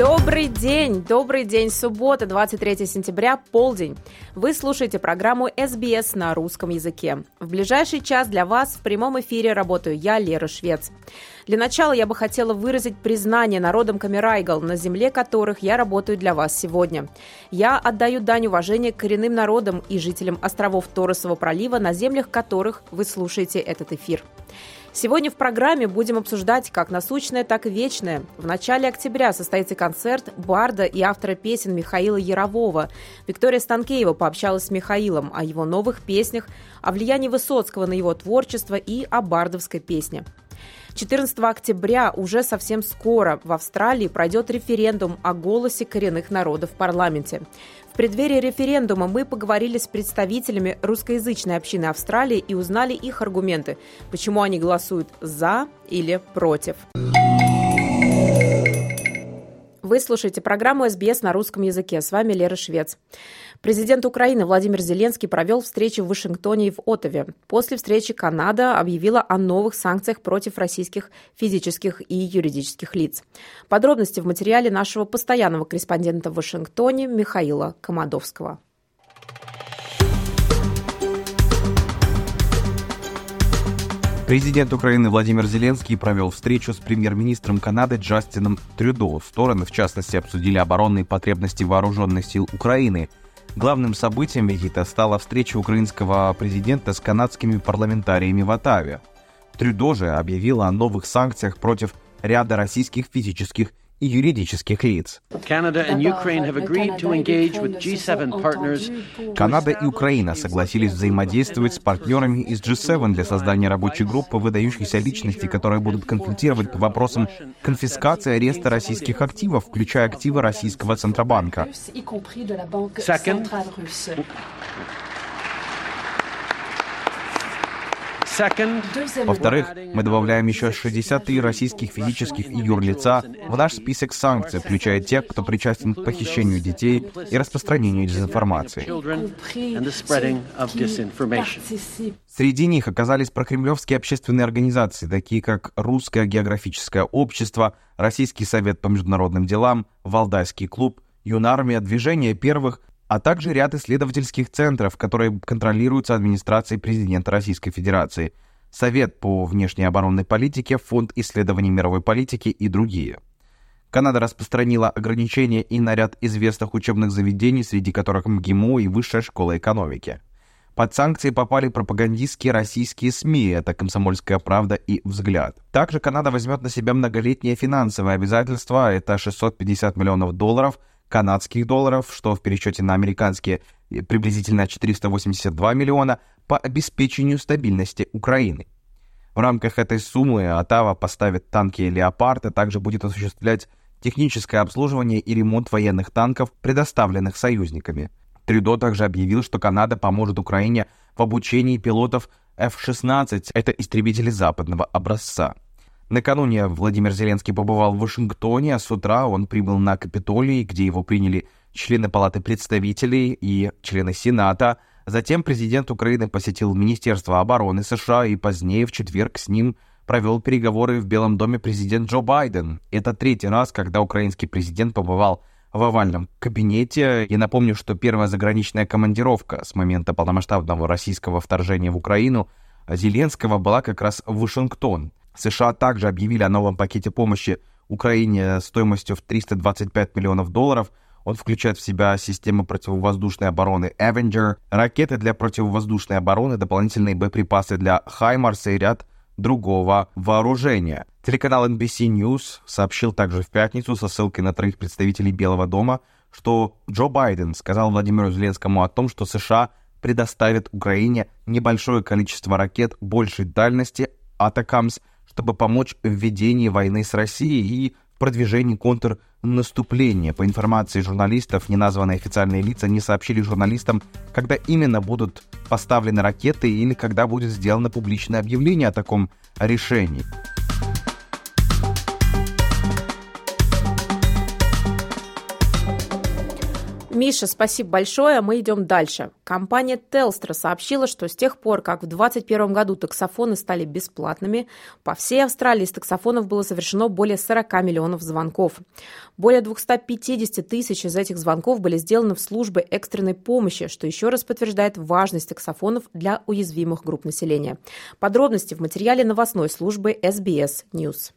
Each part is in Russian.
Добрый день, добрый день, суббота, 23 сентября, полдень. Вы слушаете программу SBS на русском языке. В ближайший час для вас в прямом эфире работаю я, Лера Швец. Для начала я бы хотела выразить признание народам Камерайгал, на земле которых я работаю для вас сегодня. Я отдаю дань уважения коренным народам и жителям островов Торосового пролива, на землях которых вы слушаете этот эфир. Сегодня в программе будем обсуждать как насущное, так и вечное. В начале октября состоится концерт барда и автора песен Михаила Ярового. Виктория Станкеева пообщалась с Михаилом о его новых песнях, о влиянии Высоцкого на его творчество и о бардовской песне. 14 октября уже совсем скоро в Австралии пройдет референдум о голосе коренных народов в парламенте. В преддверии референдума мы поговорили с представителями русскоязычной общины Австралии и узнали их аргументы, почему они голосуют «за» или «против». Вы слушаете программу СБС на русском языке. С вами Лера Швец. Президент Украины Владимир Зеленский провел встречу в Вашингтоне и в Отове. После встречи Канада объявила о новых санкциях против российских физических и юридических лиц. Подробности в материале нашего постоянного корреспондента в Вашингтоне Михаила Комадовского. Президент Украины Владимир Зеленский провел встречу с премьер-министром Канады Джастином Трюдо. Стороны, в частности, обсудили оборонные потребности вооруженных сил Украины. Главным событием визита стала встреча украинского президента с канадскими парламентариями в Оттаве. Трюдо же объявила о новых санкциях против ряда российских физических и юридических лиц. Канада и Украина согласились взаимодействовать с партнерами из G7 для создания рабочей группы выдающихся личностей, которые будут консультировать по вопросам конфискации и ареста российских активов, включая активы российского Центробанка. Second, во-вторых, мы добавляем еще 63 российских физических и юрлица в наш список санкций, включая тех, кто причастен к похищению детей и распространению дезинформации. Среди них оказались прокремлевские общественные организации, такие как Русское географическое общество, Российский совет по международным делам, Валдайский клуб, Юнармия, Движение первых а также ряд исследовательских центров, которые контролируются администрацией президента Российской Федерации, Совет по внешней оборонной политике, Фонд исследований мировой политики и другие. Канада распространила ограничения и на ряд известных учебных заведений, среди которых МГИМО и Высшая школа экономики. Под санкции попали пропагандистские российские СМИ, это «Комсомольская правда» и «Взгляд». Также Канада возьмет на себя многолетние финансовые обязательства, это 650 миллионов долларов – канадских долларов, что в пересчете на американские приблизительно 482 миллиона, по обеспечению стабильности Украины. В рамках этой суммы Оттава поставит танки «Леопард», а также будет осуществлять техническое обслуживание и ремонт военных танков, предоставленных союзниками. Трюдо также объявил, что Канада поможет Украине в обучении пилотов F-16, это истребители западного образца. Накануне Владимир Зеленский побывал в Вашингтоне, а с утра он прибыл на Капитолий, где его приняли члены Палаты представителей и члены Сената. Затем президент Украины посетил Министерство обороны США и позднее в четверг с ним провел переговоры в Белом доме президент Джо Байден. Это третий раз, когда украинский президент побывал в овальном кабинете. Я напомню, что первая заграничная командировка с момента полномасштабного российского вторжения в Украину Зеленского была как раз в Вашингтон. США также объявили о новом пакете помощи Украине стоимостью в 325 миллионов долларов. Он включает в себя систему противовоздушной обороны Avenger, ракеты для противовоздушной обороны, дополнительные боеприпасы для Хаймарса и ряд другого вооружения. Телеканал NBC News сообщил также в пятницу со ссылкой на троих представителей Белого дома, что Джо Байден сказал Владимиру Зеленскому о том, что США предоставит Украине небольшое количество ракет большей дальности Атакамс чтобы помочь в ведении войны с Россией и продвижении контрнаступления наступления. По информации журналистов, неназванные официальные лица не сообщили журналистам, когда именно будут поставлены ракеты или когда будет сделано публичное объявление о таком решении. Миша, спасибо большое. Мы идем дальше. Компания Telstra сообщила, что с тех пор, как в 2021 году таксофоны стали бесплатными, по всей Австралии из таксофонов было совершено более 40 миллионов звонков. Более 250 тысяч из этих звонков были сделаны в службы экстренной помощи, что еще раз подтверждает важность таксофонов для уязвимых групп населения. Подробности в материале новостной службы SBS News.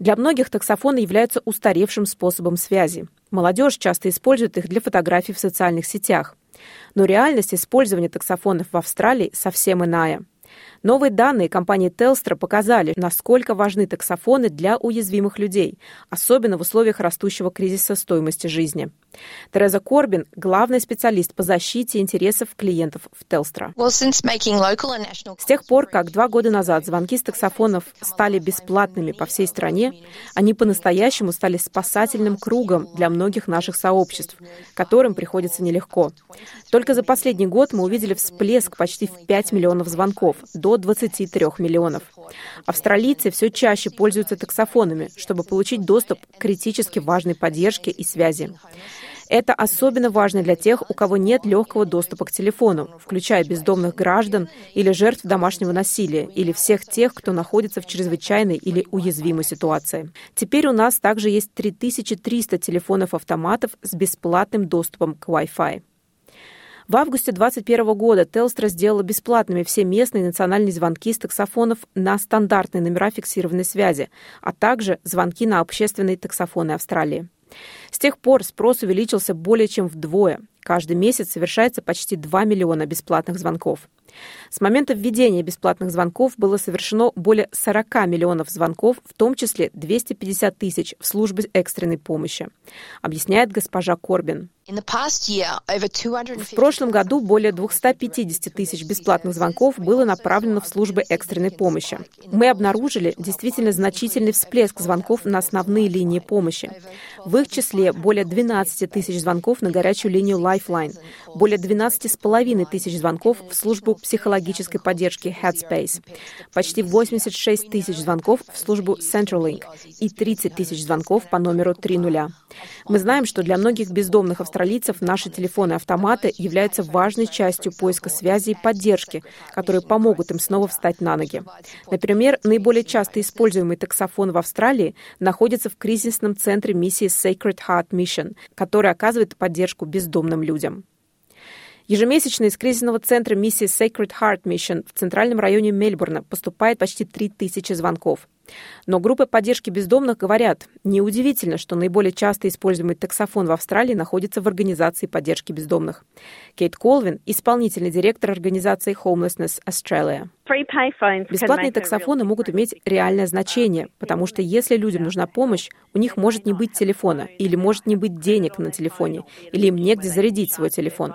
Для многих таксофоны являются устаревшим способом связи. Молодежь часто использует их для фотографий в социальных сетях. Но реальность использования таксофонов в Австралии совсем иная. Новые данные компании Telstra показали, насколько важны таксофоны для уязвимых людей, особенно в условиях растущего кризиса стоимости жизни. Тереза Корбин – главный специалист по защите интересов клиентов в Telstra. С тех пор, как два года назад звонки с таксофонов стали бесплатными по всей стране, они по-настоящему стали спасательным кругом для многих наших сообществ, которым приходится нелегко. Только за последний год мы увидели всплеск почти в 5 миллионов звонков, до 23 миллионов. Австралийцы все чаще пользуются таксофонами, чтобы получить доступ к критически важной поддержке и связи. Это особенно важно для тех, у кого нет легкого доступа к телефону, включая бездомных граждан или жертв домашнего насилия, или всех тех, кто находится в чрезвычайной или уязвимой ситуации. Теперь у нас также есть 3300 телефонов-автоматов с бесплатным доступом к Wi-Fi. В августе 2021 года Телстра сделала бесплатными все местные национальные звонки с таксофонов на стандартные номера фиксированной связи, а также звонки на общественные таксофоны Австралии. С тех пор спрос увеличился более чем вдвое. Каждый месяц совершается почти 2 миллиона бесплатных звонков. С момента введения бесплатных звонков было совершено более 40 миллионов звонков, в том числе 250 тысяч в службы экстренной помощи, объясняет госпожа Корбин. В прошлом году более 250 тысяч бесплатных звонков было направлено в службы экстренной помощи. Мы обнаружили действительно значительный всплеск звонков на основные линии помощи. В их числе более 12 тысяч звонков на горячую линию Lifeline, более 12,5 тысяч звонков в службу психологической поддержки Headspace, почти 86 тысяч звонков в службу Centralink и 30 тысяч звонков по номеру 30. Мы знаем, что для многих бездомных австралийцев наши телефоны-автоматы являются важной частью поиска связи и поддержки, которые помогут им снова встать на ноги. Например, наиболее часто используемый таксофон в Австралии находится в кризисном центре миссии Sacred Heart Mission, который оказывает поддержку бездомным людям. Ежемесячно из кризисного центра миссии Sacred Heart Mission в центральном районе Мельбурна поступает почти 3000 звонков. Но группы поддержки бездомных говорят, неудивительно, что наиболее часто используемый таксофон в Австралии находится в организации поддержки бездомных. Кейт Колвин, исполнительный директор организации Homelessness Australia. Бесплатные таксофоны могут иметь реальное значение, потому что если людям нужна помощь, у них может не быть телефона, или может не быть денег на телефоне, или им негде зарядить свой телефон.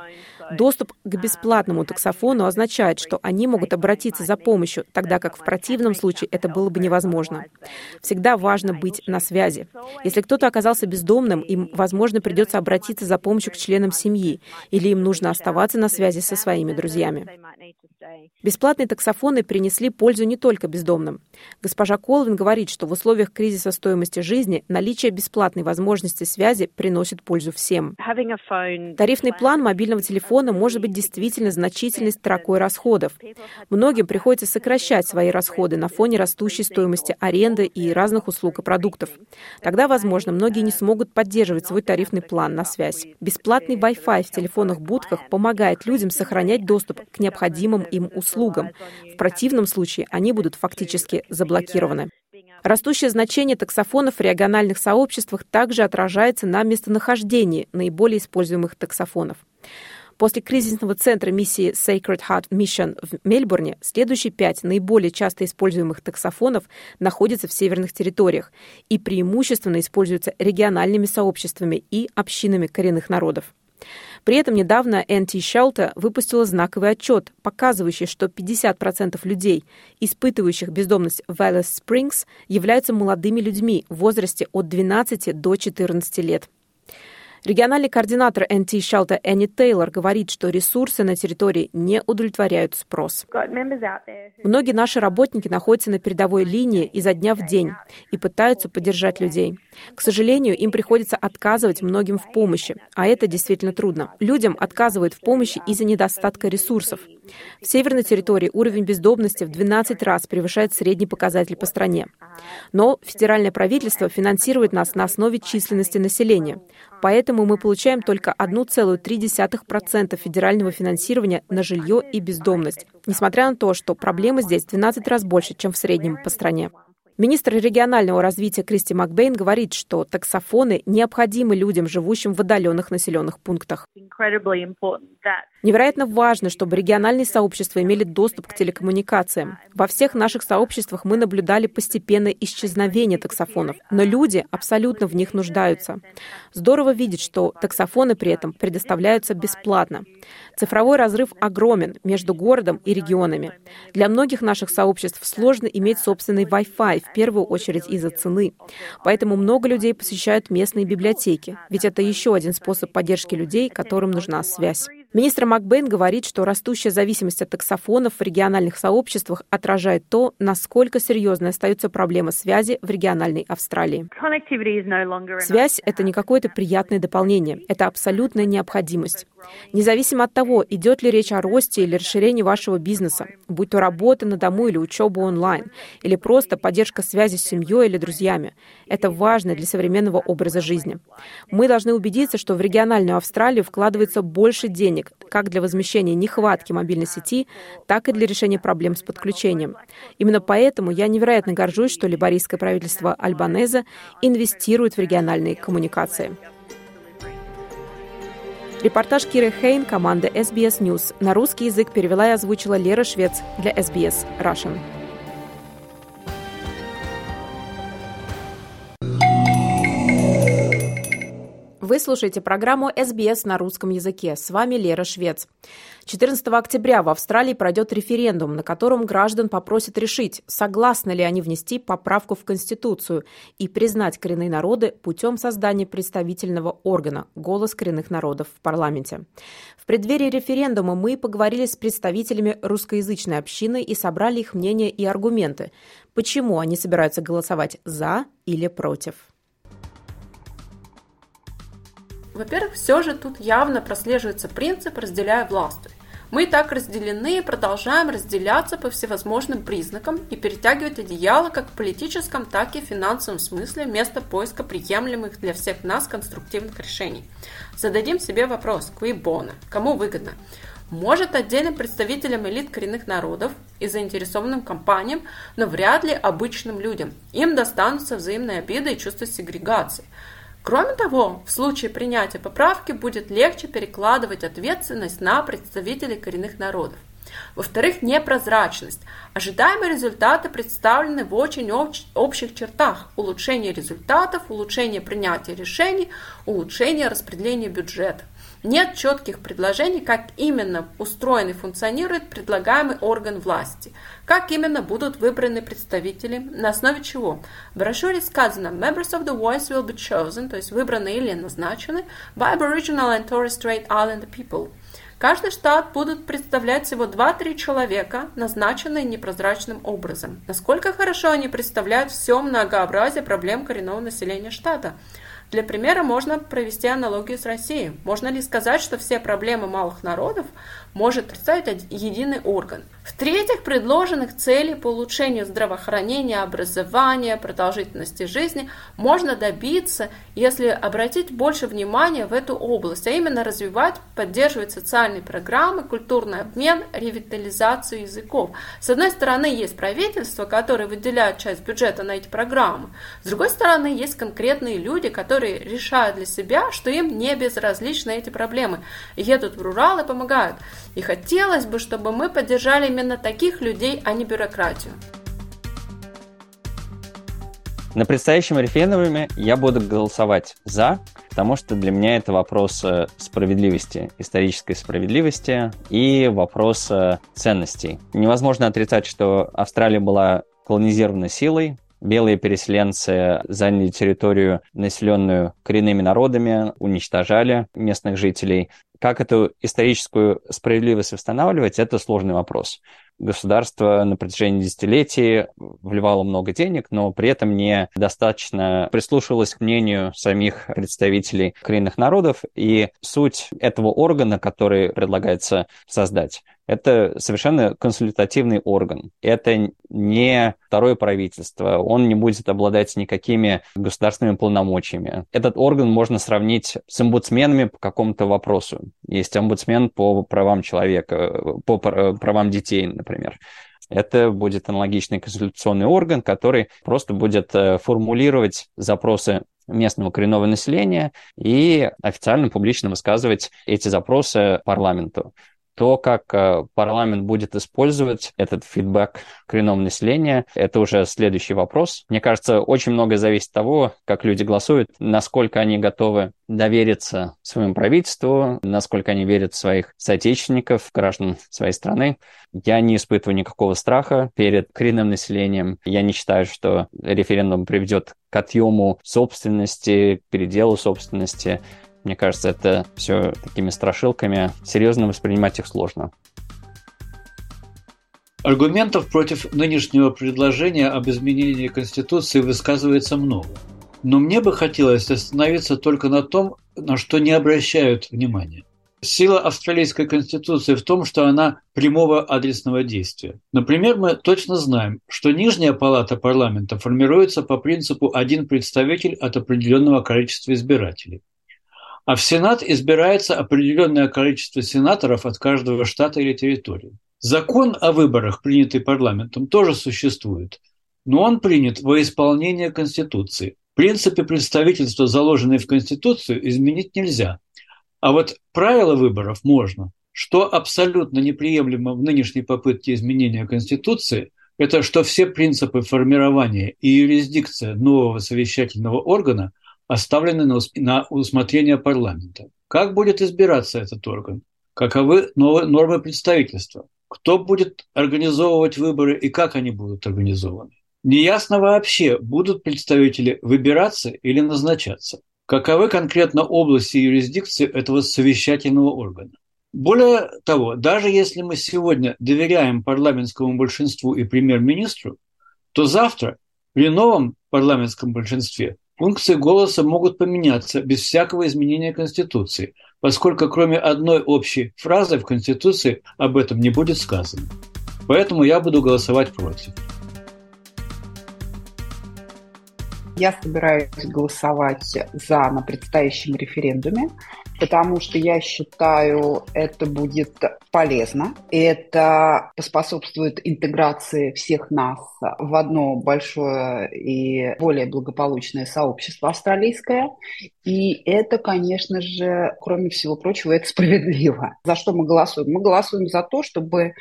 Доступ к бесплатному таксофону означает, что они могут обратиться за помощью, тогда как в противном случае это было бы невозможно. Всегда важно быть на связи. Если кто-то оказался бездомным, им, возможно, придется обратиться за помощью к членам семьи, или им нужно оставаться на связи со своими друзьями. Бесплатные таксофоны принесли пользу не только бездомным. Госпожа Колвин говорит, что в условиях кризиса стоимости жизни наличие бесплатной возможности связи приносит пользу всем. Тарифный план мобильного телефона может быть действительно значительной строкой расходов. Многим приходится сокращать свои расходы на фоне растущей стоимости аренды и разных услуг и продуктов. Тогда, возможно, многие не смогут поддерживать свой тарифный план на связь. Бесплатный Wi-Fi в телефонах-будках помогает людям сохранять доступ к необходимым им услугам. В противном случае они будут фактически заблокированы. Растущее значение таксофонов в региональных сообществах также отражается на местонахождении наиболее используемых таксофонов. После кризисного центра миссии Sacred Heart Mission в Мельбурне следующие пять наиболее часто используемых таксофонов находятся в северных территориях и преимущественно используются региональными сообществами и общинами коренных народов. При этом недавно Anti-Shelter выпустила знаковый отчет, показывающий, что 50% людей, испытывающих бездомность в Alice Springs, являются молодыми людьми в возрасте от 12 до 14 лет. Региональный координатор NT Shelter Энни Тейлор говорит, что ресурсы на территории не удовлетворяют спрос. Многие наши работники находятся на передовой линии изо дня в день и пытаются поддержать людей. К сожалению, им приходится отказывать многим в помощи, а это действительно трудно. Людям отказывают в помощи из-за недостатка ресурсов. В северной территории уровень бездомности в 12 раз превышает средний показатель по стране. Но федеральное правительство финансирует нас на основе численности населения. Поэтому мы получаем только 1,3% федерального финансирования на жилье и бездомность, несмотря на то, что проблемы здесь в 12 раз больше, чем в среднем по стране. Министр регионального развития Кристи Макбейн говорит, что таксофоны необходимы людям, живущим в отдаленных населенных пунктах. Невероятно важно, чтобы региональные сообщества имели доступ к телекоммуникациям. Во всех наших сообществах мы наблюдали постепенное исчезновение таксофонов, но люди абсолютно в них нуждаются. Здорово видеть, что таксофоны при этом предоставляются бесплатно. Цифровой разрыв огромен между городом и регионами. Для многих наших сообществ сложно иметь собственный Wi-Fi, в первую очередь из-за цены. Поэтому много людей посещают местные библиотеки, ведь это еще один способ поддержки людей, которым нужна связь. Министр Макбейн говорит, что растущая зависимость от таксофонов в региональных сообществах отражает то, насколько серьезной остаются проблемы связи в региональной Австралии. Связь — это не какое-то приятное дополнение, это абсолютная необходимость. Независимо от того, идет ли речь о росте или расширении вашего бизнеса, будь то работа на дому или учеба онлайн, или просто поддержка связи с семьей или друзьями, это важно для современного образа жизни. Мы должны убедиться, что в региональную Австралию вкладывается больше денег, как для возмещения нехватки мобильной сети, так и для решения проблем с подключением. Именно поэтому я невероятно горжусь, что либорийское правительство Альбанеза инвестирует в региональные коммуникации. Репортаж Киры Хейн, команда SBS News. На русский язык перевела и озвучила Лера Швец для SBS Russian. Вы слушаете программу SBS на русском языке. С вами Лера Швец. 14 октября в Австралии пройдет референдум, на котором граждан попросят решить, согласны ли они внести поправку в Конституцию и признать коренные народы путем создания представительного органа «Голос коренных народов» в парламенте. В преддверии референдума мы поговорили с представителями русскоязычной общины и собрали их мнения и аргументы, почему они собираются голосовать «за» или «против». Во-первых, все же тут явно прослеживается принцип «разделяя властвуй». Мы и так разделены и продолжаем разделяться по всевозможным признакам и перетягивать одеяло как в политическом, так и в финансовом смысле вместо поиска приемлемых для всех нас конструктивных решений. Зададим себе вопрос, куи бона, кому выгодно? Может отдельным представителям элит коренных народов и заинтересованным компаниям, но вряд ли обычным людям. Им достанутся взаимные обиды и чувство сегрегации – Кроме того, в случае принятия поправки будет легче перекладывать ответственность на представителей коренных народов. Во-вторых, непрозрачность. Ожидаемые результаты представлены в очень общих чертах. Улучшение результатов, улучшение принятия решений, улучшение распределения бюджета. Нет четких предложений, как именно устроен и функционирует предлагаемый орган власти, как именно будут выбраны представители, на основе чего. В брошюре сказано «Members of the Voice will be chosen», то есть выбраны или назначены, by Aboriginal and Torres Strait Islander people. Каждый штат будут представлять всего 2-3 человека, назначенные непрозрачным образом. Насколько хорошо они представляют все многообразие проблем коренного населения штата – для примера можно провести аналогию с Россией. Можно ли сказать, что все проблемы малых народов может представить единый орган? В-третьих, предложенных целей по улучшению здравоохранения, образования, продолжительности жизни можно добиться, если обратить больше внимания в эту область, а именно развивать, поддерживать социальные программы, культурный обмен, ревитализацию языков. С одной стороны, есть правительство, которое выделяет часть бюджета на эти программы. С другой стороны, есть конкретные люди, которые решают для себя, что им не безразличны эти проблемы, едут в рурал и помогают. И хотелось бы, чтобы мы поддержали именно таких людей, а не бюрократию. На предстоящем референдуме я буду голосовать «за», потому что для меня это вопрос э, справедливости, исторической справедливости и вопрос э, ценностей. Невозможно отрицать, что Австралия была колонизирована силой, белые переселенцы заняли территорию, населенную коренными народами, уничтожали местных жителей. Как эту историческую справедливость восстанавливать, это сложный вопрос государство на протяжении десятилетий вливало много денег, но при этом недостаточно прислушивалось к мнению самих представителей коренных народов. И суть этого органа, который предлагается создать, это совершенно консультативный орган. Это не второе правительство. Он не будет обладать никакими государственными полномочиями. Этот орган можно сравнить с омбудсменами по какому-то вопросу. Есть омбудсмен по правам человека, по правам детей, например. Это будет аналогичный консультационный орган, который просто будет э, формулировать запросы местного коренного населения и официально публично высказывать эти запросы парламенту то, как э, парламент будет использовать этот фидбэк коренного населения, это уже следующий вопрос. Мне кажется, очень многое зависит от того, как люди голосуют, насколько они готовы довериться своему правительству, насколько они верят в своих соотечественников, граждан своей страны. Я не испытываю никакого страха перед коренным населением. Я не считаю, что референдум приведет к отъему собственности, переделу собственности. Мне кажется, это все такими страшилками. Серьезно воспринимать их сложно. Аргументов против нынешнего предложения об изменении Конституции высказывается много. Но мне бы хотелось остановиться только на том, на что не обращают внимания. Сила австралийской конституции в том, что она прямого адресного действия. Например, мы точно знаем, что нижняя палата парламента формируется по принципу один представитель от определенного количества избирателей. А в Сенат избирается определенное количество сенаторов от каждого штата или территории. Закон о выборах, принятый парламентом, тоже существует, но он принят во исполнение Конституции. Принципы представительства, заложенные в Конституцию, изменить нельзя. А вот правила выборов можно. Что абсолютно неприемлемо в нынешней попытке изменения Конституции, это что все принципы формирования и юрисдикция нового совещательного органа – оставлены на усмотрение парламента. Как будет избираться этот орган? Каковы новые нормы представительства? Кто будет организовывать выборы и как они будут организованы? Неясно вообще, будут представители выбираться или назначаться. Каковы конкретно области юрисдикции этого совещательного органа? Более того, даже если мы сегодня доверяем парламентскому большинству и премьер-министру, то завтра при новом парламентском большинстве Функции голоса могут поменяться без всякого изменения Конституции, поскольку кроме одной общей фразы в Конституции об этом не будет сказано. Поэтому я буду голосовать против. Я собираюсь голосовать за на предстоящем референдуме, потому что я считаю, это будет полезно. Это поспособствует интеграции всех нас в одно большое и более благополучное сообщество австралийское. И это, конечно же, кроме всего прочего, это справедливо. За что мы голосуем? Мы голосуем за то, чтобы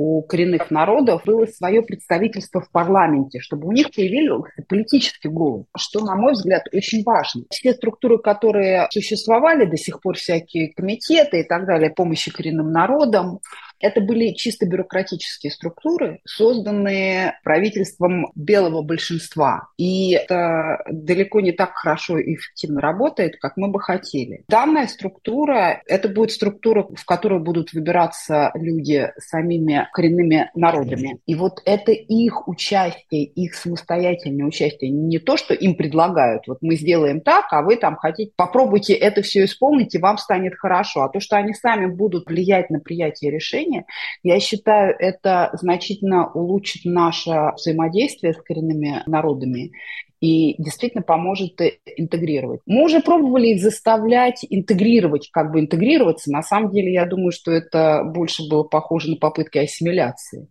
у коренных народов было свое представительство в парламенте, чтобы у них появился политический голос, что, на мой взгляд, очень важно. Все структуры, которые существовали до сих пор, всякие комитеты и так далее, помощи коренным народам, это были чисто бюрократические структуры, созданные правительством белого большинства. И это далеко не так хорошо и эффективно работает, как мы бы хотели. Данная структура, это будет структура, в которой будут выбираться люди самими коренными народами. И вот это их участие, их самостоятельное участие, не то, что им предлагают, вот мы сделаем так, а вы там хотите, попробуйте это все исполнить, и вам станет хорошо. А то, что они сами будут влиять на принятие решений, населения. Я считаю, это значительно улучшит наше взаимодействие с коренными народами и действительно поможет интегрировать. Мы уже пробовали их заставлять интегрировать, как бы интегрироваться. На самом деле, я думаю, что это больше было похоже на попытки ассимиляции.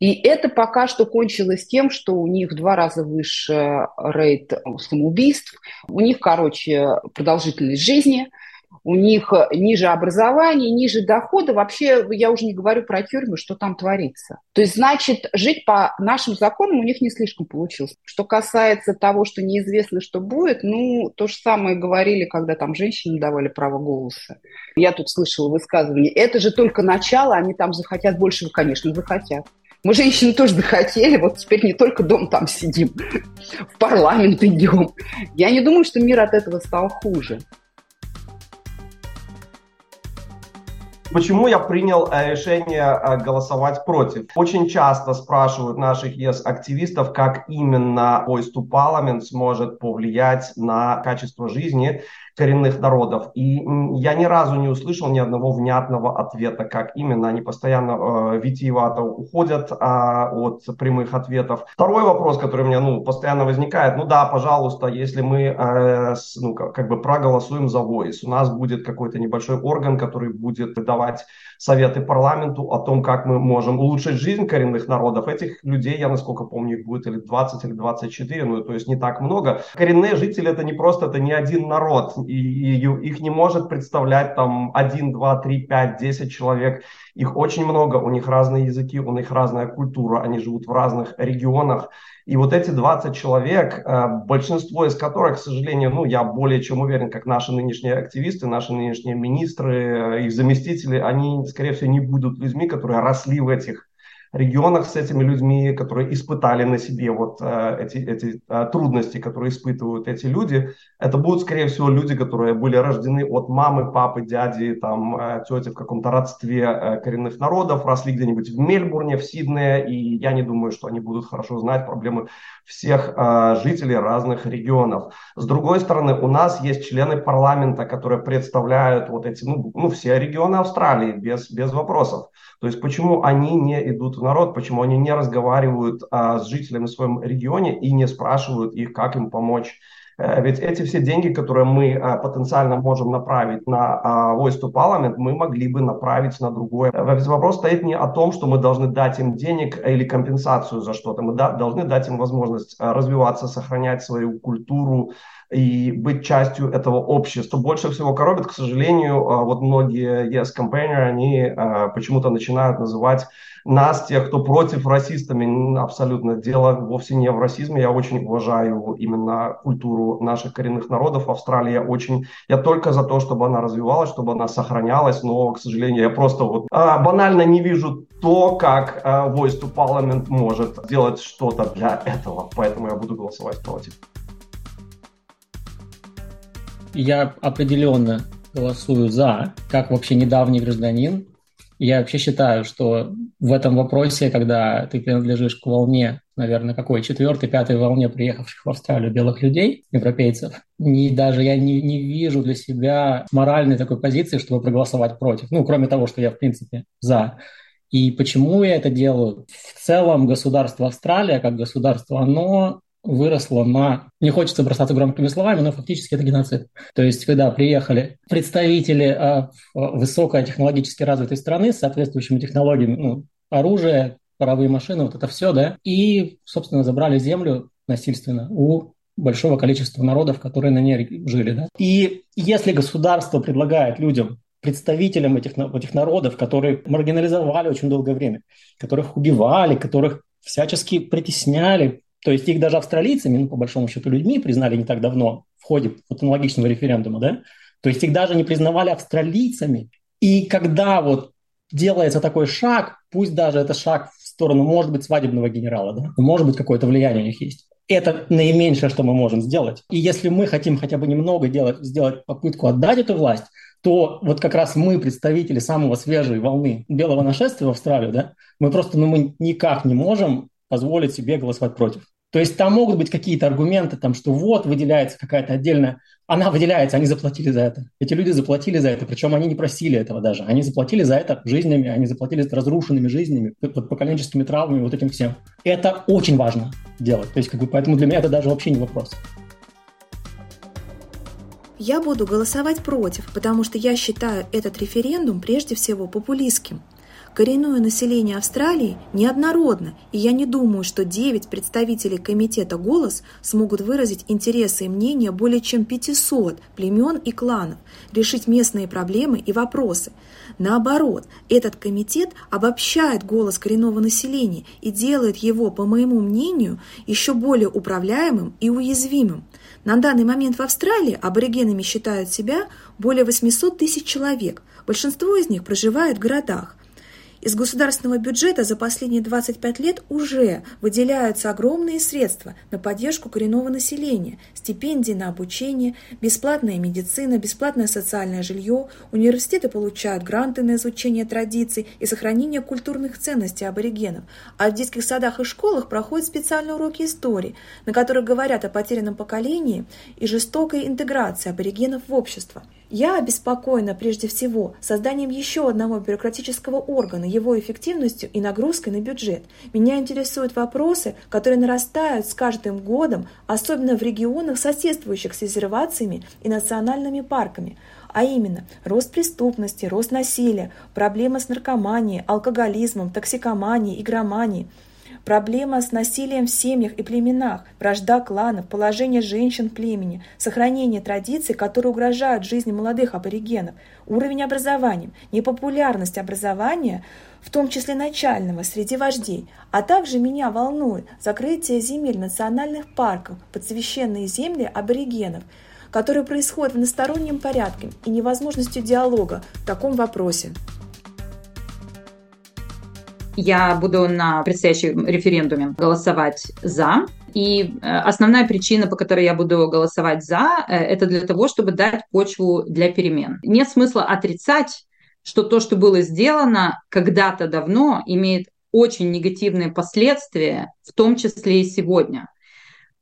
И это пока что кончилось тем, что у них в два раза выше рейд самоубийств, у них, короче, продолжительность жизни – у них ниже образование, ниже дохода. Вообще, я уже не говорю про тюрьмы, что там творится. То есть, значит, жить по нашим законам у них не слишком получилось. Что касается того, что неизвестно, что будет, ну, то же самое говорили, когда там женщинам давали право голоса. Я тут слышала высказывание, это же только начало, они там захотят больше, конечно, захотят. Мы, женщины, тоже захотели, вот теперь не только дом там сидим, в парламент идем. Я не думаю, что мир от этого стал хуже. Почему я принял э, решение э, голосовать против? Очень часто спрашивают наших ЕС-активистов, как именно Voice to Parliament сможет повлиять на качество жизни коренных народов. И я ни разу не услышал ни одного внятного ответа, как именно. Они постоянно э, витиевато уходят э, от прямых ответов. Второй вопрос, который у меня ну, постоянно возникает. Ну да, пожалуйста, если мы э, с, ну, как, как бы проголосуем за Voice, у нас будет какой-то небольшой орган, который будет давать советы парламенту о том, как мы можем улучшить жизнь коренных народов. Этих людей, я насколько помню, их будет или 20, или 24, ну то есть не так много. Коренные жители это не просто, это не один народ и, их не может представлять там 1, 2, 3, 5, 10 человек. Их очень много, у них разные языки, у них разная культура, они живут в разных регионах. И вот эти 20 человек, э, большинство из которых, к сожалению, ну, я более чем уверен, как наши нынешние активисты, наши нынешние министры, э, их заместители, они, скорее всего, не будут людьми, которые росли в этих регионах с этими людьми, которые испытали на себе вот э, эти, эти э, трудности, которые испытывают эти люди. Это будут, скорее всего, люди, которые были рождены от мамы, папы, дяди, там, э, тети в каком-то родстве коренных народов, росли где-нибудь в Мельбурне, в Сиднее, и я не думаю, что они будут хорошо знать проблемы всех жителей разных регионов. С другой стороны, у нас есть члены парламента, которые представляют вот эти, ну, ну все регионы Австралии без, без вопросов. То есть почему они не идут народ, почему они не разговаривают а, с жителями в своем регионе и не спрашивают их, как им помочь. Э, ведь эти все деньги, которые мы а, потенциально можем направить на а, Voice to Parliament, мы могли бы направить на другое. Э, ведь вопрос стоит не о том, что мы должны дать им денег или компенсацию за что-то. Мы должны дать им возможность а, развиваться, сохранять свою культуру, и быть частью этого общества. Больше всего коробит, к сожалению, а, вот многие yes campaigner, они а, почему-то начинают называть нас, тех, кто против расистами, абсолютно дело вовсе не в расизме. Я очень уважаю именно культуру наших коренных народов. Австралия очень... Я только за то, чтобы она развивалась, чтобы она сохранялась, но, к сожалению, я просто вот а, банально не вижу то, как Voice to Parliament может сделать что-то для этого. Поэтому я буду голосовать против. Я определенно голосую за, как вообще недавний гражданин. Я вообще считаю, что в этом вопросе, когда ты принадлежишь к волне, наверное, какой четвертой, пятой волне приехавших в Австралию белых людей, европейцев, не, даже я не, не вижу для себя моральной такой позиции, чтобы проголосовать против. Ну, кроме того, что я, в принципе, за. И почему я это делаю? В целом государство Австралия, как государство, оно выросло на, не хочется бросаться громкими словами, но фактически это геноцид. То есть, когда приехали представители э, высокотехнологически развитой страны с соответствующими технологиями, ну, оружие, паровые машины, вот это все, да, и, собственно, забрали землю насильственно у большого количества народов, которые на ней жили. Да? И если государство предлагает людям представителям этих, этих народов, которые маргинализовали очень долгое время, которых убивали, которых всячески притесняли, то есть их даже австралийцами, ну, по большому счету, людьми признали не так давно в ходе вот аналогичного референдума, да? То есть их даже не признавали австралийцами. И когда вот делается такой шаг, пусть даже это шаг в сторону, может быть, свадебного генерала, да? может быть, какое-то влияние у них есть. Это наименьшее, что мы можем сделать. И если мы хотим хотя бы немного делать, сделать попытку отдать эту власть, то вот как раз мы, представители самого свежей волны белого нашествия в Австралию, да, мы просто ну, мы никак не можем позволить себе голосовать против. То есть там могут быть какие-то аргументы, там, что вот выделяется какая-то отдельная, она выделяется, они заплатили за это. Эти люди заплатили за это, причем они не просили этого даже. Они заплатили за это жизнями, они заплатили за это разрушенными жизнями, поколенческими травмами, вот этим всем. Это очень важно делать. То есть, как бы, поэтому для меня это даже вообще не вопрос. Я буду голосовать против, потому что я считаю этот референдум прежде всего популистским. Коренное население Австралии неоднородно, и я не думаю, что 9 представителей комитета «Голос» смогут выразить интересы и мнения более чем 500 племен и кланов, решить местные проблемы и вопросы. Наоборот, этот комитет обобщает голос коренного населения и делает его, по моему мнению, еще более управляемым и уязвимым. На данный момент в Австралии аборигенами считают себя более 800 тысяч человек. Большинство из них проживает в городах. Из государственного бюджета за последние 25 лет уже выделяются огромные средства на поддержку коренного населения, стипендии на обучение, бесплатная медицина, бесплатное социальное жилье, университеты получают гранты на изучение традиций и сохранение культурных ценностей аборигенов, а в детских садах и школах проходят специальные уроки истории, на которых говорят о потерянном поколении и жестокой интеграции аборигенов в общество. Я обеспокоена прежде всего созданием еще одного бюрократического органа, его эффективностью и нагрузкой на бюджет. Меня интересуют вопросы, которые нарастают с каждым годом, особенно в регионах, соседствующих с резервациями и национальными парками а именно рост преступности, рост насилия, проблемы с наркоманией, алкоголизмом, токсикоманией, игроманией – Проблема с насилием в семьях и племенах, вражда кланов, положение женщин в племени, сохранение традиций, которые угрожают жизни молодых аборигенов, уровень образования, непопулярность образования, в том числе начального, среди вождей, а также меня волнует закрытие земель национальных парков под священные земли аборигенов, которые происходят в одностороннем порядке и невозможностью диалога в таком вопросе. Я буду на предстоящем референдуме голосовать за. И э, основная причина, по которой я буду голосовать за, э, это для того, чтобы дать почву для перемен. Нет смысла отрицать, что то, что было сделано когда-то давно, имеет очень негативные последствия, в том числе и сегодня.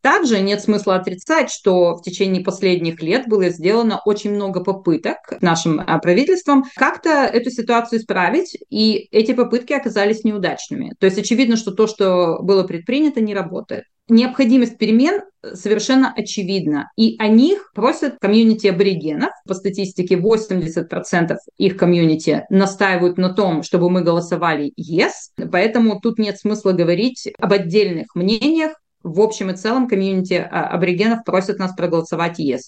Также нет смысла отрицать, что в течение последних лет было сделано очень много попыток нашим а, правительством как-то эту ситуацию исправить, и эти попытки оказались неудачными. То есть очевидно, что то, что было предпринято, не работает. Необходимость перемен совершенно очевидна. И о них просят комьюнити аборигенов. По статистике 80% их комьюнити настаивают на том, чтобы мы голосовали «yes». Поэтому тут нет смысла говорить об отдельных мнениях в общем и целом комьюнити а, аборигенов просят нас проголосовать «Yes».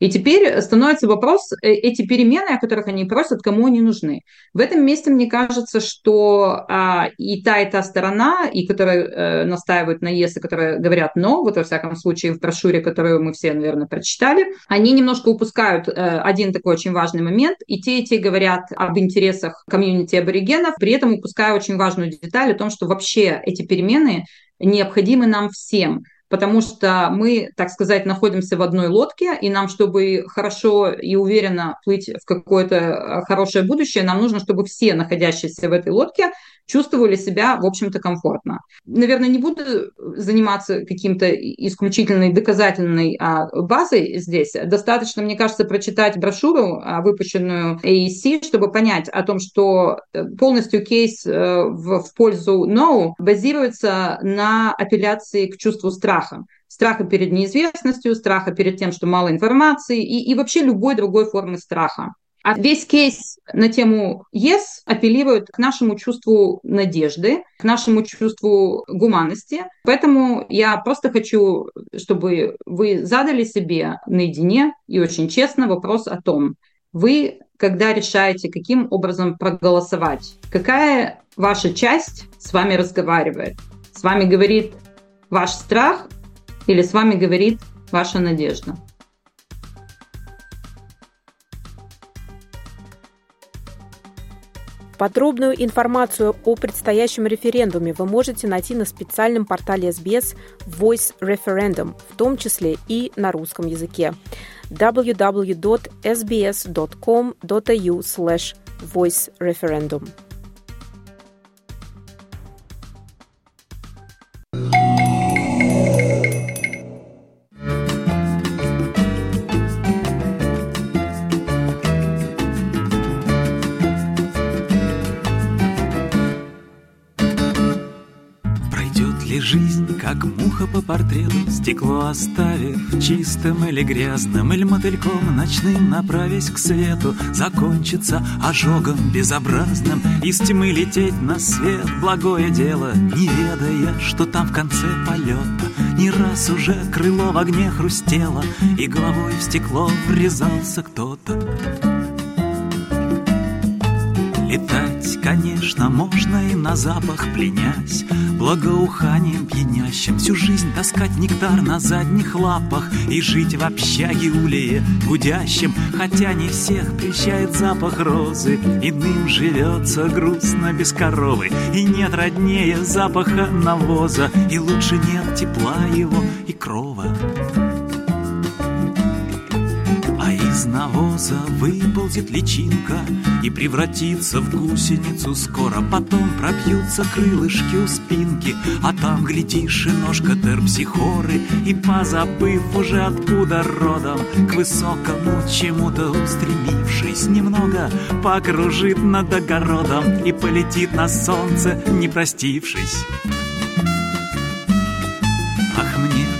И теперь становится вопрос, э, эти перемены, о которых они просят, кому они нужны. В этом месте мне кажется, что а, и та, и та сторона, и которые э, настаивают на «yes», и которые говорят «no», вот во всяком случае в брошюре, которую мы все, наверное, прочитали, они немножко упускают э, один такой очень важный момент, и те, и те говорят об интересах комьюнити аборигенов, при этом упуская очень важную деталь о том, что вообще эти перемены необходимы нам всем – потому что мы, так сказать, находимся в одной лодке, и нам, чтобы хорошо и уверенно плыть в какое-то э, хорошее будущее, нам нужно, чтобы все находящиеся в этой лодке чувствовали себя, в общем-то, комфортно. Наверное, не буду заниматься каким-то исключительной доказательной а, базой здесь. Достаточно, мне кажется, прочитать брошюру, а, выпущенную AEC, чтобы понять о том, что э, полностью кейс э, в, пользу No базируется на апелляции к чувству страха страха перед неизвестностью, страха перед тем, что мало информации и, и вообще любой другой формы страха. А весь кейс на тему yes апеллирует к нашему чувству надежды, к нашему чувству гуманности. Поэтому я просто хочу, чтобы вы задали себе наедине и очень честно вопрос о том, вы, когда решаете, каким образом проголосовать, какая ваша часть с вами разговаривает? С вами говорит ваш страх или с вами говорит ваша надежда? Подробную информацию о предстоящем референдуме вы можете найти на специальном портале SBS Voice Referendum, в том числе и на русском языке www.sbs.com.au slash voice referendum. Муха по портрету, Стекло оставив чистым или грязным, Или мотыльком ночным направясь к свету, Закончится ожогом безобразным, Из тьмы лететь на свет благое дело, Не ведая, что там в конце полета Не раз уже крыло в огне хрустело, И головой в стекло врезался кто-то. Летать, конечно, можно и на запах пленясь, Благоуханием пьянящим Всю жизнь таскать нектар на задних лапах И жить в общаге улее гудящим. Хотя не всех прельщает запах розы Иным живется грустно без коровы. И нет роднее запаха навоза И лучше нет тепла его и крова из навоза выползет личинка И превратится в гусеницу. Скоро Потом пробьются крылышки у спинки А там, глядишь, и ножка терпсихоры. И позабыв уже откуда родом К высокому чему-то устремившись Немного покружит над огородом И полетит на солнце, не простившись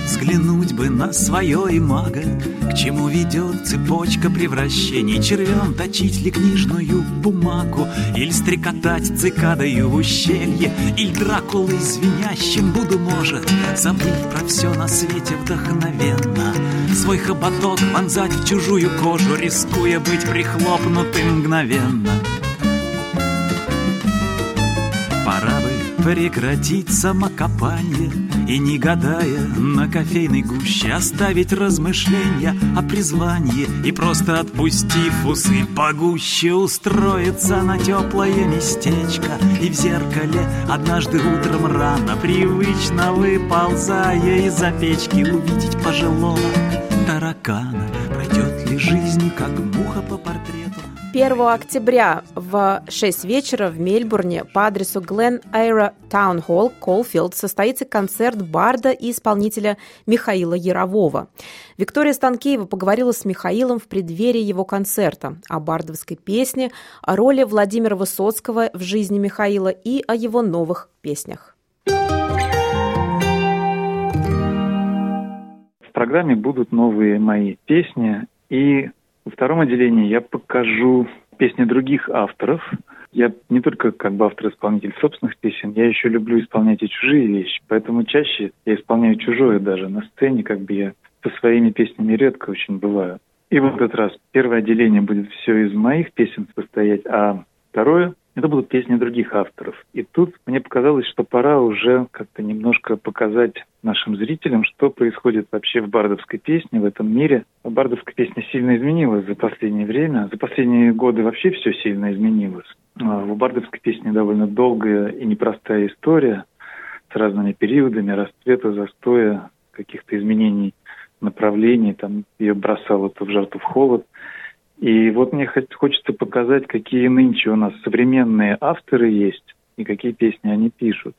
Взглянуть бы на свое имаго, К чему ведет цепочка превращений, Червем точить ли книжную бумагу, Или стрекотать цикадою в ущелье, Или Дракулой звенящим буду, может, Забыть про все на свете вдохновенно, Свой хоботок вонзать в чужую кожу, Рискуя быть прихлопнутым мгновенно. Прекратить самокопание и не гадая на кофейной гуще Оставить размышления о призвании И просто отпустив усы погуще Устроиться на теплое местечко. И в зеркале однажды утром рано Привычно выползая из-за печки Увидеть пожилого таракана. Пройдет ли жизнь, как муха по 1 октября в 6 вечера в Мельбурне по адресу Глен Айра Таун Холл, Колфилд, состоится концерт барда и исполнителя Михаила Ярового. Виктория Станкеева поговорила с Михаилом в преддверии его концерта о бардовской песне, о роли Владимира Высоцкого в жизни Михаила и о его новых песнях. В программе будут новые мои песни и во втором отделении я покажу песни других авторов. Я не только как бы автор-исполнитель собственных песен, я еще люблю исполнять и чужие вещи. Поэтому чаще я исполняю чужое даже на сцене, как бы я со своими песнями редко очень бываю. И в этот раз первое отделение будет все из моих песен состоять, а второе это будут песни других авторов. И тут мне показалось, что пора уже как-то немножко показать нашим зрителям, что происходит вообще в бардовской песне, в этом мире. Бардовская песня сильно изменилась за последнее время. За последние годы вообще все сильно изменилось. А в бардовской песне довольно долгая и непростая история с разными периодами расцвета, застоя, каких-то изменений направлений. Там ее бросало то в жар, то в холод. И вот мне хочется показать, какие нынче у нас современные авторы есть и какие песни они пишут.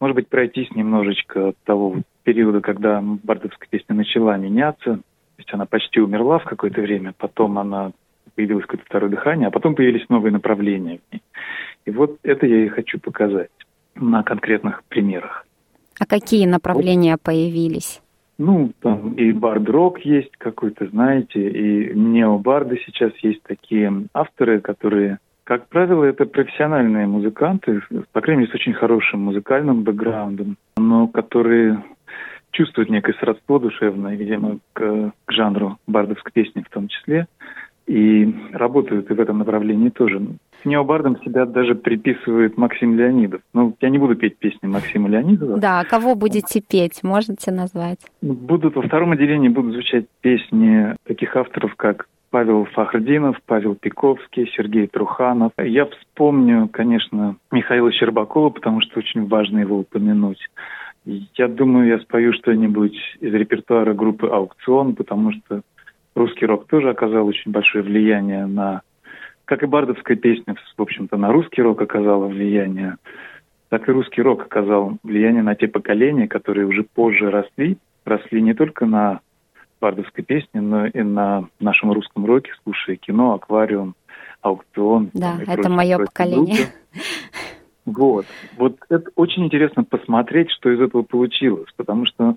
Может быть, пройтись немножечко от того периода, когда бардовская песня начала меняться. То есть она почти умерла в какое-то время, потом она появилось какое-то второе дыхание, а потом появились новые направления в ней. И вот это я и хочу показать на конкретных примерах. А какие направления вот. появились? Ну, там и бард-рок есть какой-то, знаете, и необарды сейчас есть такие авторы, которые, как правило, это профессиональные музыканты, по крайней мере, с очень хорошим музыкальным бэкграундом, но которые чувствуют некое сродство душевное, видимо, к, к жанру бардовской песни в том числе, и работают и в этом направлении тоже необардом себя даже приписывает Максим Леонидов. Ну, я не буду петь песни Максима Леонидова. Да, кого будете петь, можете назвать? Будут во втором отделении будут звучать песни таких авторов, как Павел Фахрдинов, Павел Пиковский, Сергей Труханов. Я вспомню, конечно, Михаила Щербакова, потому что очень важно его упомянуть. Я думаю, я спою что-нибудь из репертуара группы «Аукцион», потому что русский рок тоже оказал очень большое влияние на как и бардовская песня, в общем-то, на русский рок оказала влияние, так и русский рок оказал влияние на те поколения, которые уже позже росли, росли не только на бардовской песне, но и на нашем русском роке, слушая кино, аквариум, аукцион. Да, это мое поколение. Вот. Вот это очень интересно посмотреть, что из этого получилось, потому что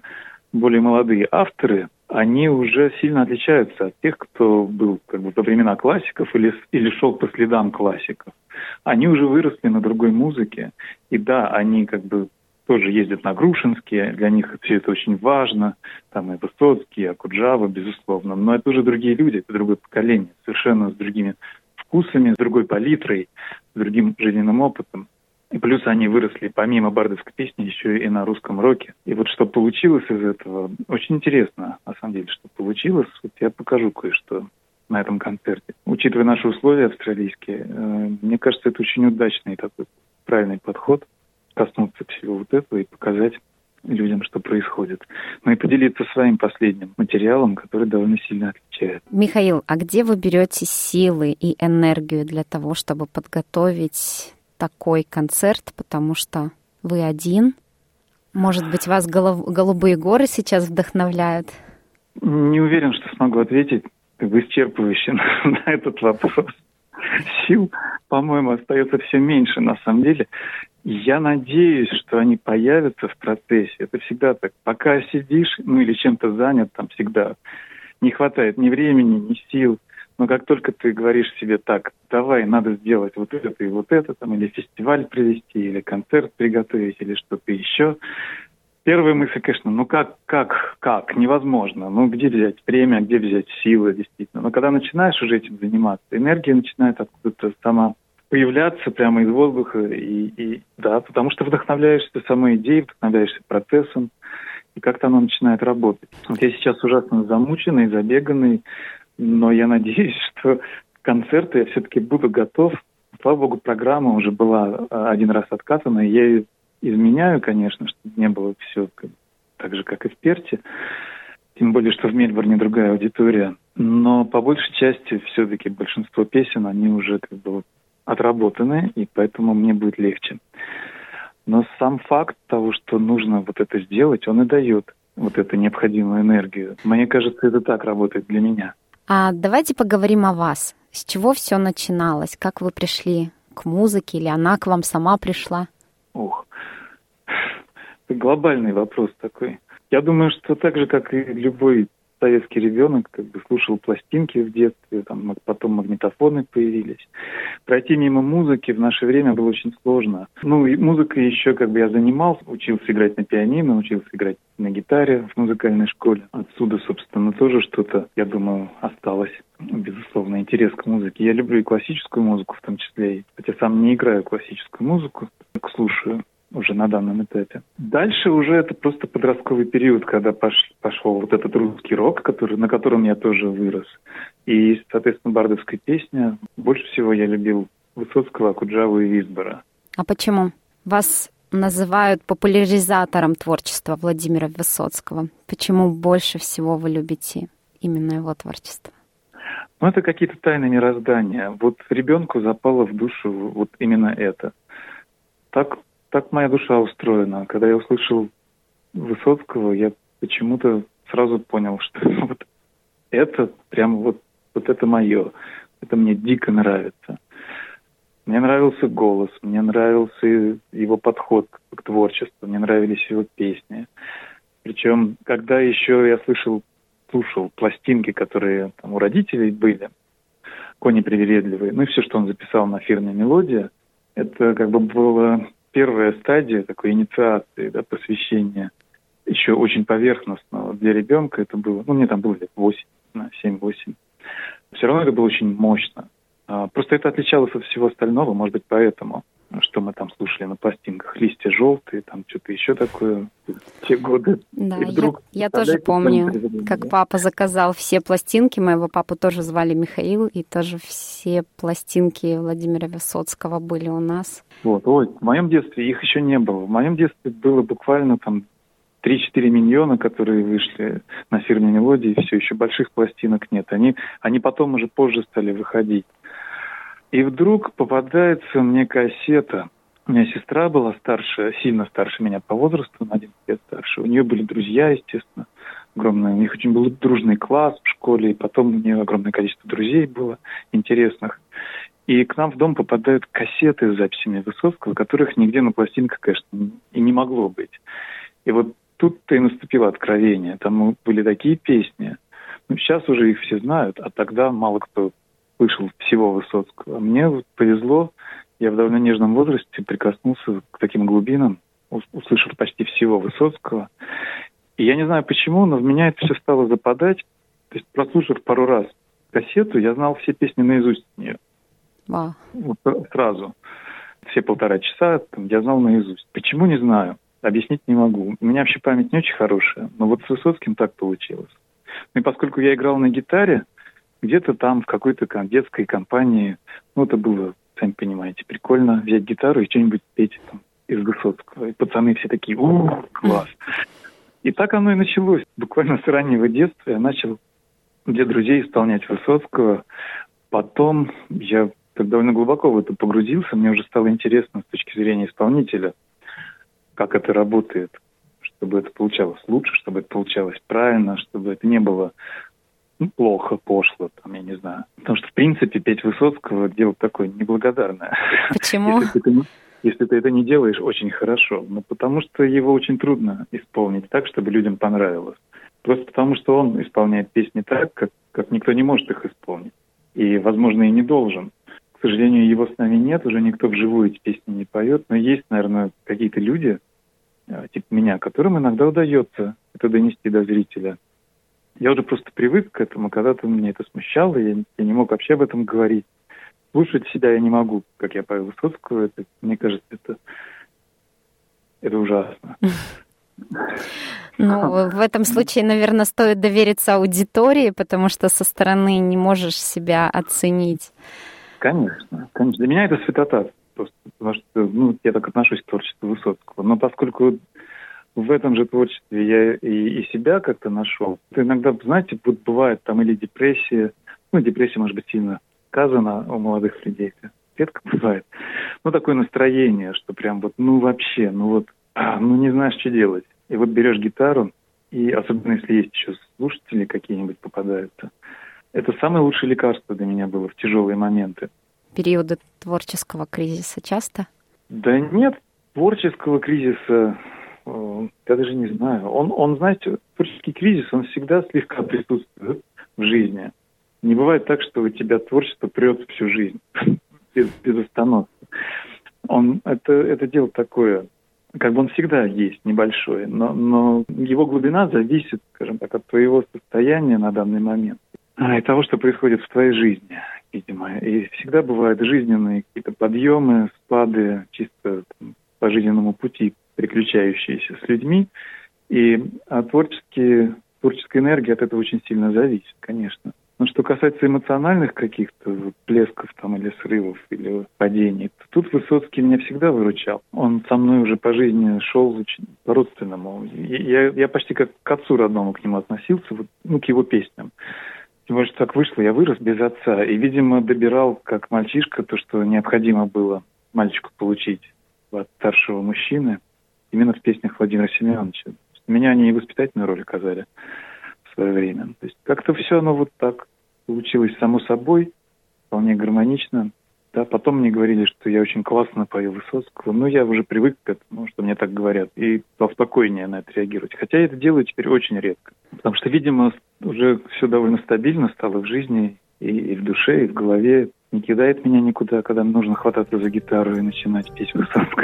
более молодые авторы, они уже сильно отличаются от тех, кто был как бы во времена классиков или, или шел по следам классиков. Они уже выросли на другой музыке, и да, они как бы тоже ездят на Грушинские, для них все это очень важно, там и Высоцкий, и Акуджава, безусловно, но это уже другие люди, это другое поколение, совершенно с другими вкусами, с другой палитрой, с другим жизненным опытом. И плюс они выросли помимо бардовской песни еще и на русском роке. И вот что получилось из этого, очень интересно, на самом деле, что получилось. Вот я покажу кое-что на этом концерте. Учитывая наши условия австралийские, э, мне кажется, это очень удачный такой правильный подход коснуться всего вот этого и показать людям, что происходит. Ну и поделиться своим последним материалом, который довольно сильно отличает. Михаил, а где вы берете силы и энергию для того, чтобы подготовить такой концерт, потому что вы один. Может быть, вас голубые горы сейчас вдохновляют? Не уверен, что смогу ответить как исчерпывающе на этот вопрос. Сил, по-моему, остается все меньше на самом деле. Я надеюсь, что они появятся в процессе. Это всегда так. Пока сидишь, ну или чем-то занят, там всегда не хватает ни времени, ни сил. Но как только ты говоришь себе так, давай, надо сделать вот это и вот это, там, или фестиваль привести, или концерт приготовить, или что-то еще, первая мысль, конечно, ну как, как, как, невозможно. Ну где взять время, где взять силы, действительно. Но когда начинаешь уже этим заниматься, энергия начинает откуда-то сама появляться прямо из воздуха. И, и да, потому что вдохновляешься самой идеей, вдохновляешься процессом, и как-то оно начинает работать. Вот я сейчас ужасно замученный, забеганный, но я надеюсь, что концерты я все-таки буду готов. Слава богу, программа уже была а, один раз откатана, я ее изменяю, конечно, чтобы не было все так же, как и в Перте. Тем более, что в Мельбурне другая аудитория. Но по большей части все-таки большинство песен, они уже как бы отработаны, и поэтому мне будет легче. Но сам факт того, что нужно вот это сделать, он и дает вот эту необходимую энергию. Мне кажется, это так работает для меня. А давайте поговорим о вас. С чего все начиналось? Как вы пришли к музыке или она к вам сама пришла? Ух, глобальный вопрос такой. Я думаю, что так же, как и любой советский ребенок как бы слушал пластинки в детстве, там потом магнитофоны появились. Пройти мимо музыки в наше время было очень сложно. Ну и музыкой еще как бы я занимался, учился играть на пианино, учился играть на гитаре в музыкальной школе. Отсюда, собственно, тоже что-то, я думаю, осталось. Безусловно, интерес к музыке. Я люблю и классическую музыку в том числе, хотя сам не играю классическую музыку, так слушаю уже на данном этапе. Дальше уже это просто подростковый период, когда пош, пошел вот этот русский рок, который, на котором я тоже вырос. И, соответственно, бардовская песня. Больше всего я любил Высоцкого, Акуджаву и Визбора. А почему? Вас называют популяризатором творчества Владимира Высоцкого. Почему больше всего вы любите именно его творчество? Ну, это какие-то тайны мироздания. Вот ребенку запало в душу вот именно это. Так так моя душа устроена. Когда я услышал Высоцкого, я почему-то сразу понял, что вот это прям вот, вот это мое. Это мне дико нравится. Мне нравился голос, мне нравился его подход к творчеству, мне нравились его песни. Причем, когда еще я слышал, слушал пластинки, которые там у родителей были, кони привередливые, ну и все, что он записал на фирме «Мелодия», это как бы было первая стадия такой инициации, да, посвящения еще очень поверхностного для ребенка. Это было, ну, мне там было лет 8, 7-8. Все равно это было очень мощно. А, просто это отличалось от всего остального, может быть, поэтому что мы там слушали на пластинках, листья желтые, там что-то еще такое, те годы. Да, и вдруг, я, я тоже помню, как папа заказал все пластинки, моего папу тоже звали Михаил, и тоже все пластинки Владимира Высоцкого были у нас. Вот, ой, в моем детстве их еще не было. В моем детстве было буквально там 3-4 миньона, которые вышли на фирме «Мелодии», все еще больших пластинок нет. Они, они потом уже позже стали выходить. И вдруг попадается мне кассета. У меня сестра была старше, сильно старше меня по возрасту, на 11 лет старше. У нее были друзья, естественно, огромные. У них очень был дружный класс в школе, и потом у нее огромное количество друзей было интересных. И к нам в дом попадают кассеты с записями Высоцкого, которых нигде на пластинках, конечно, и не могло быть. И вот тут-то и наступило откровение. Там были такие песни. Ну, сейчас уже их все знают, а тогда мало кто слышал всего Высоцкого. Мне повезло, я в довольно нежном возрасте прикоснулся к таким глубинам, услышал почти всего Высоцкого. И я не знаю почему, но в меня это все стало западать. То есть, прослушав пару раз кассету, я знал все песни наизусть нее. Wow. Вот сразу. Все полтора часа там, я знал наизусть. Почему, не знаю. Объяснить не могу. У меня вообще память не очень хорошая, но вот с Высоцким так получилось. Ну и поскольку я играл на гитаре, где-то там в какой-то детской компании, ну это было, сами понимаете, прикольно взять гитару и что-нибудь петь там, из Высоцкого. И пацаны все такие, у класс. И так оно и началось. Буквально с раннего детства я начал для друзей исполнять Высоцкого. Потом я так довольно глубоко в это погрузился. Мне уже стало интересно с точки зрения исполнителя, как это работает, чтобы это получалось лучше, чтобы это получалось правильно, чтобы это не было ну, плохо, пошло, там, я не знаю. Потому что, в принципе, петь Высоцкого дело такое неблагодарное. Почему? Если ты, если ты это не делаешь очень хорошо. Ну, потому что его очень трудно исполнить так, чтобы людям понравилось. Просто потому, что он исполняет песни так, как, как никто не может их исполнить. И, возможно, и не должен. К сожалению, его с нами нет, уже никто вживую эти песни не поет, но есть, наверное, какие-то люди, э, типа меня, которым иногда удается это донести до зрителя. Я уже просто привык к этому, когда-то мне это смущало, я, я не мог вообще об этом говорить. Слушать себя я не могу, как я Павел Высоцкого, это, мне кажется, это, это ужасно. Ну, в этом случае, наверное, стоит довериться аудитории, потому что со стороны не можешь себя оценить. Конечно, конечно. Для меня это святота просто, потому что ну, я так отношусь к творчеству Высоцкого. Но поскольку в этом же творчестве я и, и себя как-то нашел, иногда, знаете, вот бывает там или депрессия, ну, депрессия, может быть, сильно сказана у молодых людей, редко бывает. Ну, такое настроение, что прям вот, ну, вообще, ну, вот, а, ну, не знаешь, что делать. И вот берешь гитару, и особенно если есть еще слушатели какие-нибудь попадаются, это самое лучшее лекарство для меня было в тяжелые моменты. Периоды творческого кризиса часто? Да нет, творческого кризиса, я даже не знаю. Он, он, знаете, творческий кризис, он всегда слегка присутствует в жизни. Не бывает так, что у тебя творчество прет всю жизнь без, без остановки. Он, это, это дело такое, как бы он всегда есть небольшой, но, но его глубина зависит, скажем так, от твоего состояния на данный момент и того, что происходит в твоей жизни, видимо. И всегда бывают жизненные какие-то подъемы, спады, чисто там, по жизненному пути, приключающиеся с людьми. И а творческие, творческая энергия от этого очень сильно зависит, конечно. Но что касается эмоциональных каких-то плесков там или срывов, или падений, то тут Высоцкий меня всегда выручал. Он со мной уже по жизни шел очень по-родственному. Я, я почти как к отцу родному к нему относился, вот, ну, к его песням. Тем более, что так вышло, я вырос без отца. И, видимо, добирал, как мальчишка, то, что необходимо было мальчику получить от старшего мужчины, именно в песнях Владимира Семеновича. Меня они и воспитательную роль оказали в свое время. То есть как-то все оно вот так получилось само собой, вполне гармонично. Да, потом мне говорили, что я очень классно пою Высоцкого. Ну, я уже привык к этому, что мне так говорят. И спокойнее на это реагировать. Хотя я это делаю теперь очень редко. Потому что, видимо, уже все довольно стабильно стало в жизни и, и в душе, и в голове. Не кидает меня никуда, когда нужно хвататься за гитару и начинать петь Высоцкого.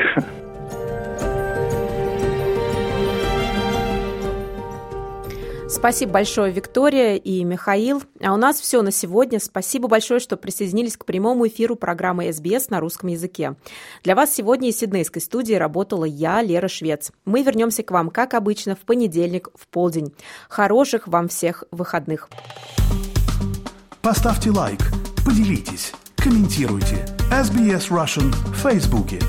Спасибо большое, Виктория и Михаил. А у нас все на сегодня. Спасибо большое, что присоединились к прямому эфиру программы СБС на русском языке. Для вас сегодня из Сиднейской студии работала я, Лера Швец. Мы вернемся к вам, как обычно, в понедельник в полдень. Хороших вам всех выходных. Поставьте лайк, поделитесь, комментируйте. SBS Russian в Фейсбуке.